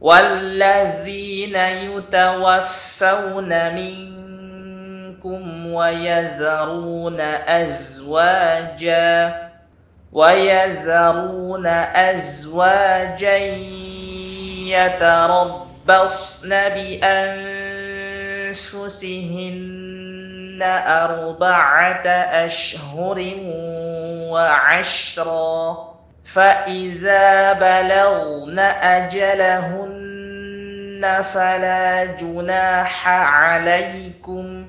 والذين يتوفون منكم ويذرون أزواجا ويذرون أزواجا يتربصن بأنفسهن أربعة أشهر وعشرا فإذا بلغن أجلهن فلا جناح عليكم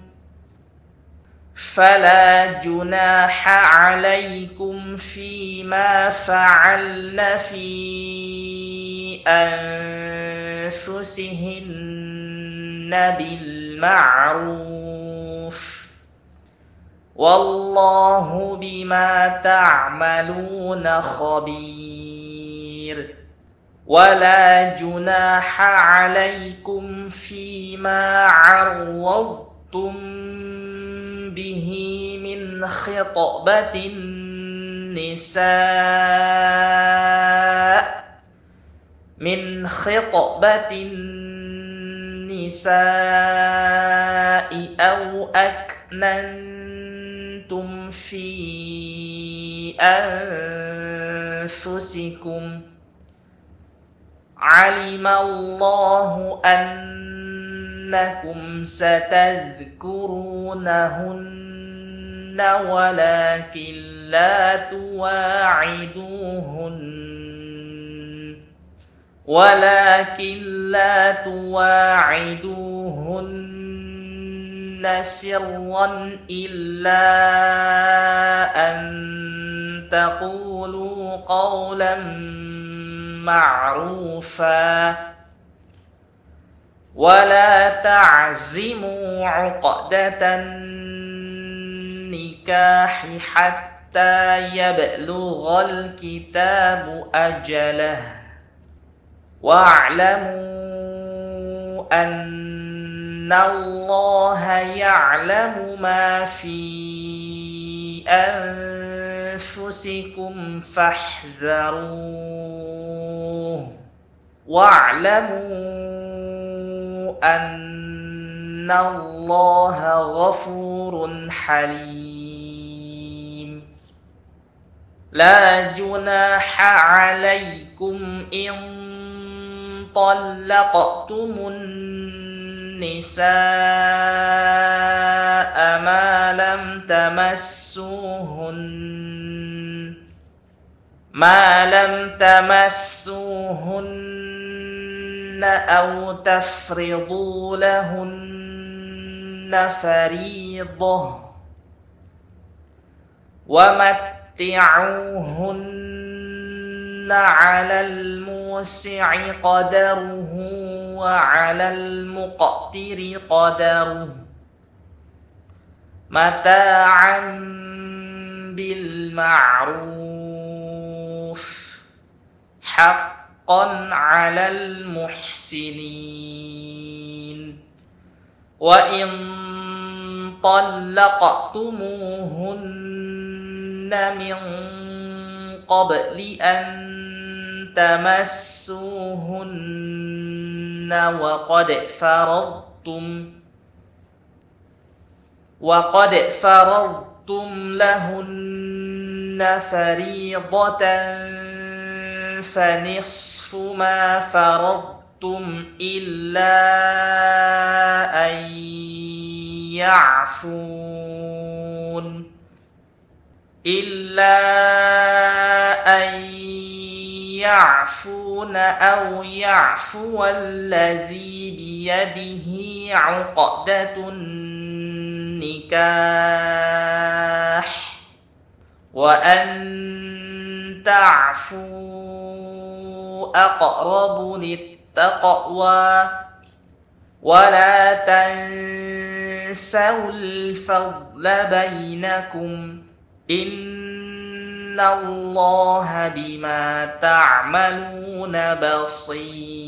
فلا جناح عليكم فيما فعلن في أنفسهن بالمعروف والله بما تعملون خبير. ولا جناح عليكم فيما عرضتم به من خطبة النساء من خطبة النساء أو أكننتم في أنفسكم. علم الله أن إنكم ستذكرونهن ولكن لا تواعدوهن. ولكن لا تواعدوهن. سرا إلا أن تقولوا قولا معروفا ولا تعزموا عقدة النكاح حتى يبلغ الكتاب أجله واعلموا أن الله يعلم ما في أنفسكم فاحذروه واعلموا أن الله غفور حليم لا جناح عليكم إن طلقتم النساء ما لم تمسوهن. ما لم تمسوهن أو تفرضوا لهن فريضة. ومتعوهن على الموسع قدره. وعلى المقتر قدره متاعا بالمعروف حق حقا على المحسنين. وإن طلقتموهن من قبل أن تمسوهن وقد فرضتم وقد فرضتم لهن فريضة فنصف ما فرضتم إلا أن يعفون إلا أن يعفون أو يعفو الذي بيده عقدة النكاح وأن تعفوا أقرب للتقوى ولا تنسوا الفضل بينكم إن الله بما تعملون بصير